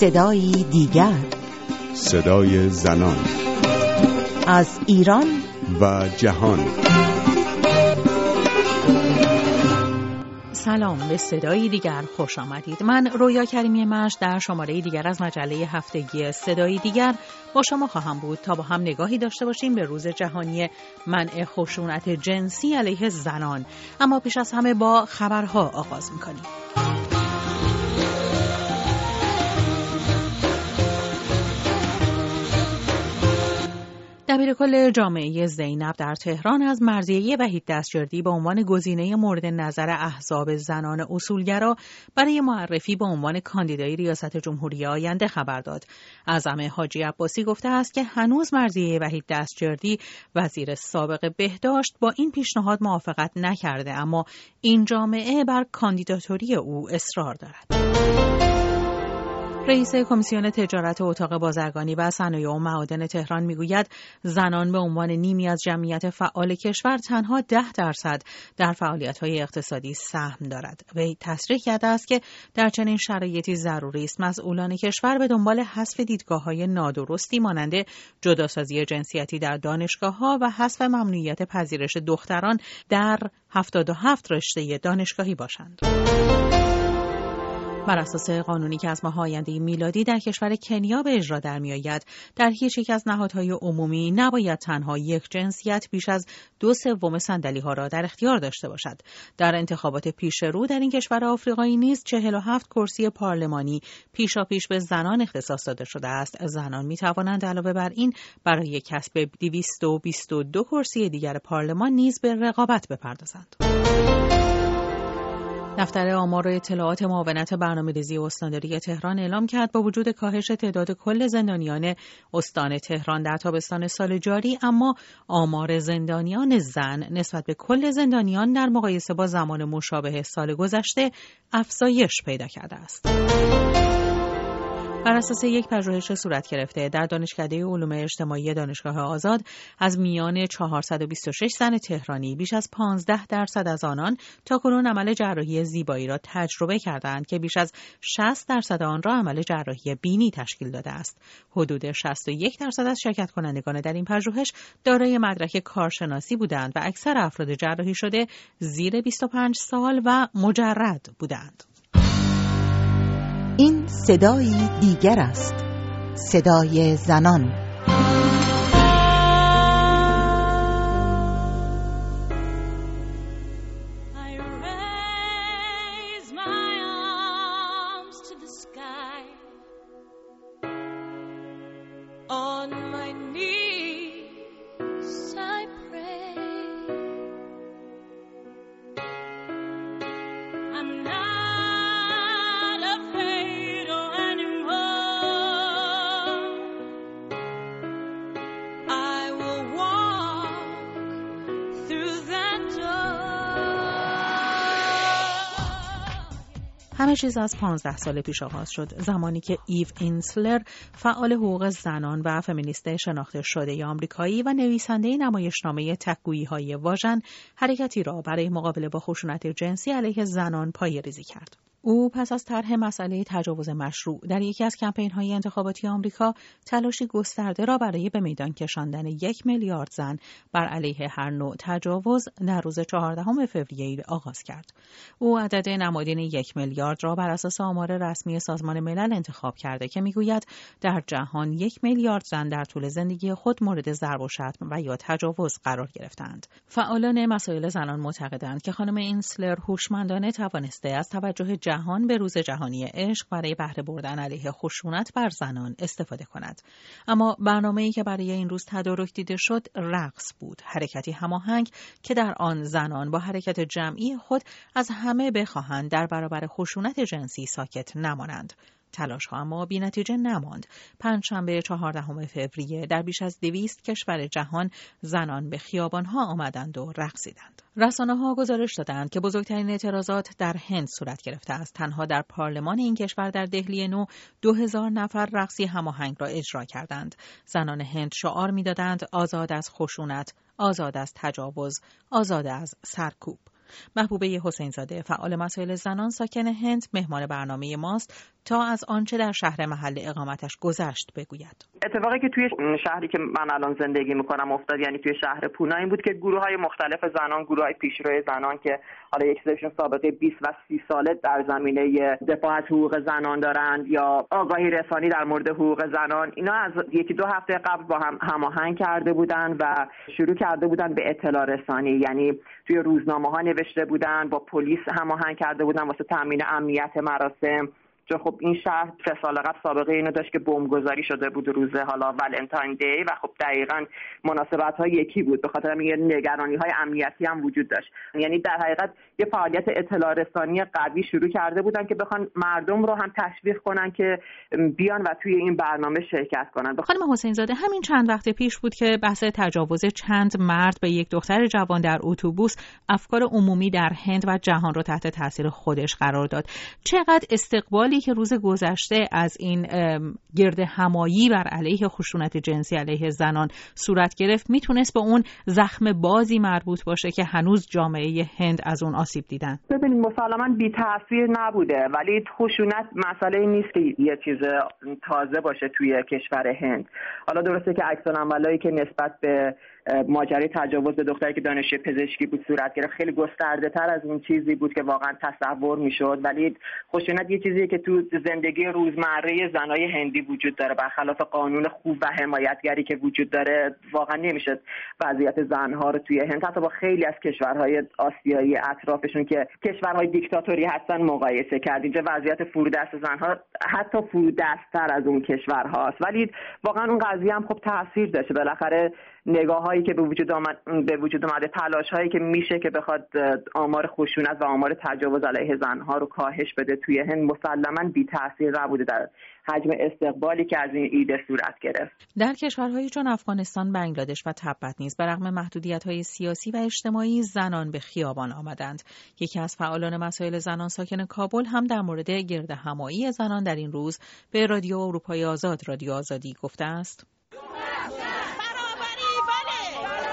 صدایی دیگر. صدای زنان. از ایران. و جهان. سلام به صدایی دیگر خوش آمدید. من رویا کریمی مش در شماره دیگر از مجله هفتگی صدایی دیگر با شما خواهم بود. تا با هم نگاهی داشته باشیم به روز جهانی منع خشونت جنسی علیه زنان. اما پیش از همه با خبرها آغاز می‌کنیم. دبیر کل جامعه زینب در تهران از مرزیه وحید دستجردی به عنوان گزینه مورد نظر احزاب زنان اصولگرا برای معرفی به عنوان کاندیدای ریاست جمهوری آینده خبر داد. اعظم حاجی عباسی گفته است که هنوز مرزیه وحید دستجردی وزیر سابق بهداشت با این پیشنهاد موافقت نکرده اما این جامعه بر کاندیداتوری او اصرار دارد. رئیس کمیسیون تجارت اتاق بازرگانی و صنایع و معادن تهران می‌گوید زنان به عنوان نیمی از جمعیت فعال کشور تنها ده درصد در فعالیت های اقتصادی سهم دارد وی تصریح کرده است که در چنین شرایطی ضروری است مسئولان کشور به دنبال حذف دیدگاه های نادرستی مانند جداسازی جنسیتی در دانشگاه ها و حذف ممنوعیت پذیرش دختران در 77 رشته دانشگاهی باشند. بر اساس قانونی که از ماه آینده میلادی در کشور کنیا به اجرا در میآید. در هیچ یک از نهادهای عمومی نباید تنها یک جنسیت بیش از دو سوم صندلی ها را در اختیار داشته باشد. در انتخابات پیش رو در این کشور آفریقایی نیز 47 کرسی پارلمانی پیشا پیش به زنان اختصاص داده شده است. زنان می توانند علاوه بر این برای کسب 222 کرسی دیگر پارلمان نیز به رقابت بپردازند. دفتر آمار و اطلاعات معاونت برنامه ریزی استانداری تهران اعلام کرد با وجود کاهش تعداد کل زندانیان استان تهران در تابستان سال جاری اما آمار زندانیان زن نسبت به کل زندانیان در مقایسه با زمان مشابه سال گذشته افزایش پیدا کرده است. بر اساس یک پژوهش صورت گرفته در دانشکده علوم اجتماعی دانشگاه آزاد از میان 426 زن تهرانی بیش از 15 درصد از آنان تا کنون عمل جراحی زیبایی را تجربه کردند که بیش از 60 درصد آن را عمل جراحی بینی تشکیل داده است. حدود 61 درصد از شرکت کنندگان در این پژوهش دارای مدرک کارشناسی بودند و اکثر افراد جراحی شده زیر 25 سال و مجرد بودند. این صدایی دیگر است. صدای زنان. همه چیز از 15 سال پیش آغاز شد. زمانی که ایو اینسلر فعال حقوق زنان و فمینیست شناخته شده آمریکایی و نویسنده نمایشنامه تکگویی های واژن حرکتی را برای مقابله با خشونت جنسی علیه زنان ریزی کرد. او پس از طرح مسئله تجاوز مشروع در یکی از کمپین های انتخاباتی آمریکا تلاشی گسترده را برای به میدان کشاندن یک میلیارد زن بر علیه هر نوع تجاوز در روز چهاردهم فوریه آغاز کرد. او عدد نمادین یک میلیارد را بر اساس آمار رسمی سازمان ملل انتخاب کرده که می‌گوید در جهان یک میلیارد زن در طول زندگی خود مورد ضرب و شتم و یا تجاوز قرار گرفتند. فعالان مسائل زنان معتقدند که خانم اینسلر هوشمندانه توانسته از توجه جهان به روز جهانی عشق برای بهره بردن علیه خشونت بر زنان استفاده کند. اما برنامه ای که برای این روز تدارک دیده شد رقص بود. حرکتی هماهنگ که در آن زنان با حرکت جمعی خود از همه بخواهند در برابر خشونت جنسی ساکت نمانند. تلاش ها اما بی نتیجه نماند. پنجشنبه چهاردهم فوریه در بیش از دویست کشور جهان زنان به خیابان ها آمدند و رقصیدند. رسانه ها گزارش دادند که بزرگترین اعتراضات در هند صورت گرفته است. تنها در پارلمان این کشور در دهلی نو دو هزار نفر رقصی هماهنگ را اجرا کردند. زنان هند شعار می‌دادند آزاد از خشونت، آزاد از تجاوز، آزاد از سرکوب. محبوبه حسین زاده فعال مسائل زنان ساکن هند مهمان برنامه ماست تا از آنچه در شهر محل اقامتش گذشت بگوید. اتفاقی که توی شهری که من الان زندگی می‌کنم افتاد یعنی توی شهر پونا این بود که گروه های مختلف زنان گروه های پیشروی زنان که حالا یک سریشون سابقه 20 و 30 ساله در زمینه دفاع از حقوق زنان دارند یا آگاهی رسانی در مورد حقوق زنان اینا از یکی دو هفته قبل با هم هماهنگ کرده بودن و شروع کرده بودن به اطلاع رسانی. یعنی توی روزنامه ها نوشته بودن با پلیس هماهنگ کرده بودن واسه تامین امنیت مراسم. چون خب این شهر سه سال قبل سابقه اینو داشت که بمبگذاری شده بود روز حالا ولنتاین دی و خب دقیقا مناسبت های یکی بود. به خاطر یه نگرانی های امنیتی هم وجود داشت. یعنی در حقیقت یه فعالیت اطلاع رسانی قوی شروع کرده بودن که بخوان مردم رو هم تشویق کنن که بیان و توی این برنامه شرکت کنن. خانم حسین زاده همین چند وقت پیش بود که بحث تجاوز چند مرد به یک دختر جوان در اتوبوس افکار عمومی در هند و جهان رو تحت تاثیر خودش قرار داد. چقدر استقبالی که روز گذشته از این گرد همایی بر علیه خشونت جنسی علیه زنان صورت گرفت. می‌تونست به اون زخم بازی مربوط باشه که هنوز جامعه هند از اون آسیب دیدن. ببینید مسلما بی تاثیر نبوده ولی خشونت مسئله نیست که یه چیز تازه باشه توی کشور هند. حالا درسته که عکس که نسبت به ماجرای تجاوز به دختری که دانشجوی پزشکی بود صورت گرفت. خیلی گسترده تر از اون چیزی بود که واقعا تصور می‌شد. ولی خشونت یه چیزیه که تو زندگی روزمره زنای هندی وجود داره. برخلاف قانون خوب و حمایتگری که وجود داره واقعا نمیشه وضعیت زنها رو توی هند حتی با خیلی از کشورهای آسیایی اطرافشون که کشورهای دیکتاتوری هستن مقایسه کرد. اینجا وضعیت فرودست زنها حتی فرودستتر از اون کشورهاست. ولی واقعا اون قضیه هم خب تاثیر داشته. بالاخره نگاه هایی که به وجود آمد به وجود اومده تلاش هایی که میشه که بخواد آمار خشونت و آمار تجاوز علیه زنها رو کاهش بده توی هند مسلما بی تاثیر نبوده در حجم استقبالی که از این ایده صورت گرفت. در کشورهایی چون افغانستان بنگلادش و تبت نیز برغم محدودیت های سیاسی و اجتماعی زنان به خیابان آمدند. یکی از فعالان مسائل زنان ساکن کابل هم در مورد گرد همایی زنان در این روز به رادیو اروپای آزاد رادیو آزادی گفته است.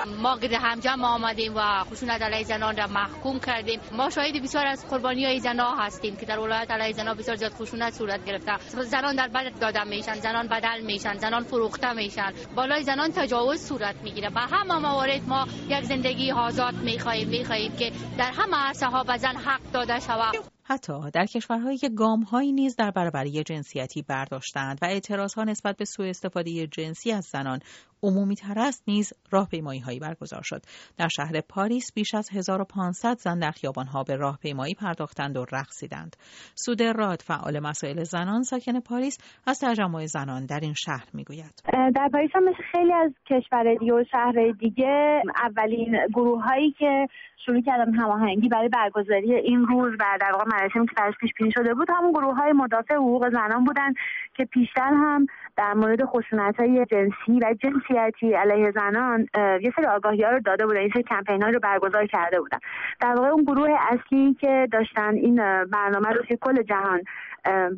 ما گرد همجم آمدیم و خشونت علیه زنان را محکوم کردیم. ما شاهد بسیار از قربانی های زنان هستیم که در ولایت علیه زنان بسیار زیاد خشونت صورت گرفته. زنان در بد داده میشن زنان بدل میشن زنان فروخته میشن. بالای زنان تجاوز صورت می‌گیره. به همه موارد ما یک زندگی آزاد می‌خواهیم می‌خواهیم که در همه عرصه ها به حق داده شود. حتی در کشورهایی که گامهایی نیز در برابری جنسیتی برداشتند و اعتراضها نسبت به سوء استفاده جنسی از زنان عمومی تر است نیز راهپیمایی هایی برگزار شد. در شهر پاریس بیش از 1500 زن در ها به راهپیمایی پرداختند و رقصیدند. سود راد فعال مسائل زنان ساکن پاریس از تجمع زنان در این شهر می‌گوید. در پاریس هم مثل خیلی از کشور دیگه و شهر دیگه اولین گروه هایی که شروع کردن هماهنگی برای برگزاری این روز و در واقع مراسمی که پیش بینی شده بود همون گروه های مدافع حقوق زنان بودن که پیشتر هم در مورد خشونت های جنسی و جنسیتی علیه زنان یه سری آگاهی ها رو داده بودن این سری کمپین رو برگزار کرده بودن. در واقع اون گروه اصلی که داشتن این برنامه رو توی کل جهان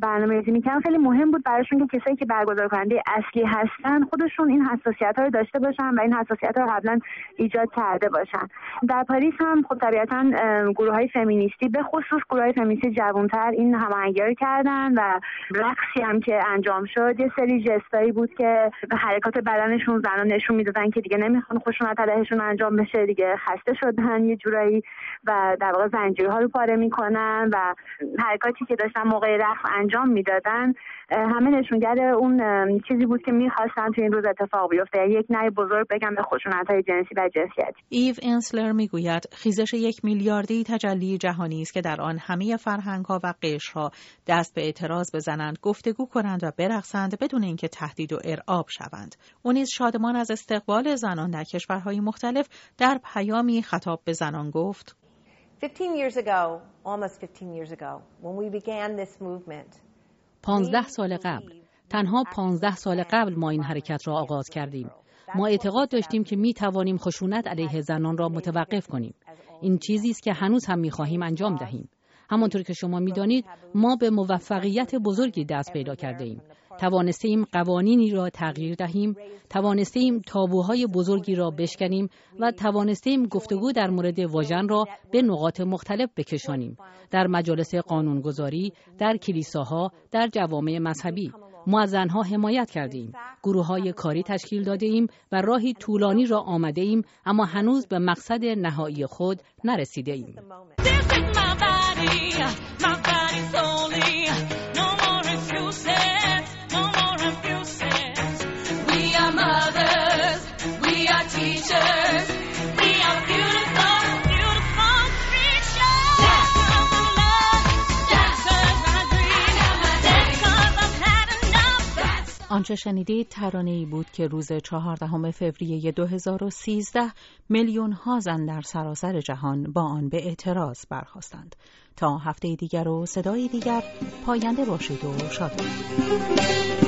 برنامه ریزی می‌کنن خیلی مهم بود براشون که کسایی که برگزار کننده اصلی هستن خودشون این حساسیت ها رو داشته باشن و این حساسیت ها رو قبلا ایجاد کرده باشن. در پاریس هم خب طبیعتا گروه های فمینیستی به خصوص گروه های فمینیستی جوانتر این هماهنگی رو کردن و رقصی هم که انجام شد یه سری جستایی بود که حرکات بدنشون زنان نشون می‌دادن که دیگه نمی‌خوان خشونت علیهشون انجام بشه دیگه خسته شدن یه جورایی و در واقع زنجیرها رو پاره می‌کنن و حرکاتی که داشتن موقع رقص انجام می‌دادن. همه نشونگر اون چیزی بود که می‌خواستن تو این روز اتفاق بیفته. یعنی یک نهی بزرگ بگم به خشونت های جنسی و جنسیتی. ایو انسلر می‌گوید خیزش یک میلیاردی تجلی جهانی است که در آن همه فرهنگ ها و قشرها دست به اعتراض بزنند گفتگو کنند و برقصند بدون اینکه تهدید و ارعاب شوند. او شادمان از استقبال زنان در کشورهای مختلف در پیامی خطاب به زنان گفت. 15 years ago, almost 15 years ago, when we began this movement, 15 سال قبل. تنها 15 سال قبل ما این حرکت را آغاز کردیم. ما اعتقاد داشتیم که می توانیم خشونت علیه زنان را متوقف کنیم. این چیزی است که هنوز هم می خواهیم انجام دهیم. همانطور که شما می دانید ما به موفقیت بزرگی دست پیدا کرده ایم. توانسته ایم قوانینی را تغییر دهیم توانسته ایم تابوهای بزرگی را بشکنیم و توانسته ایم گفتگو در مورد واژن را به نقاط مختلف بکشانیم. در مجالس قانونگذاری در کلیساها در جوامع مذهبی ما از زنها حمایت کردیم. گروه های کاری تشکیل داده ایم و راهی طولانی را آمده ایم اما هنوز به مقصد نهایی خود نرسیده ایم آنچه شنیدید ترانه ای بود که روز چهاردهم فوریه 2013 میلیون ها زن در سراسر جهان با آن به اعتراض برخواستند. تا هفته دیگر و صدای دیگر پاینده باشید و شاد باشید.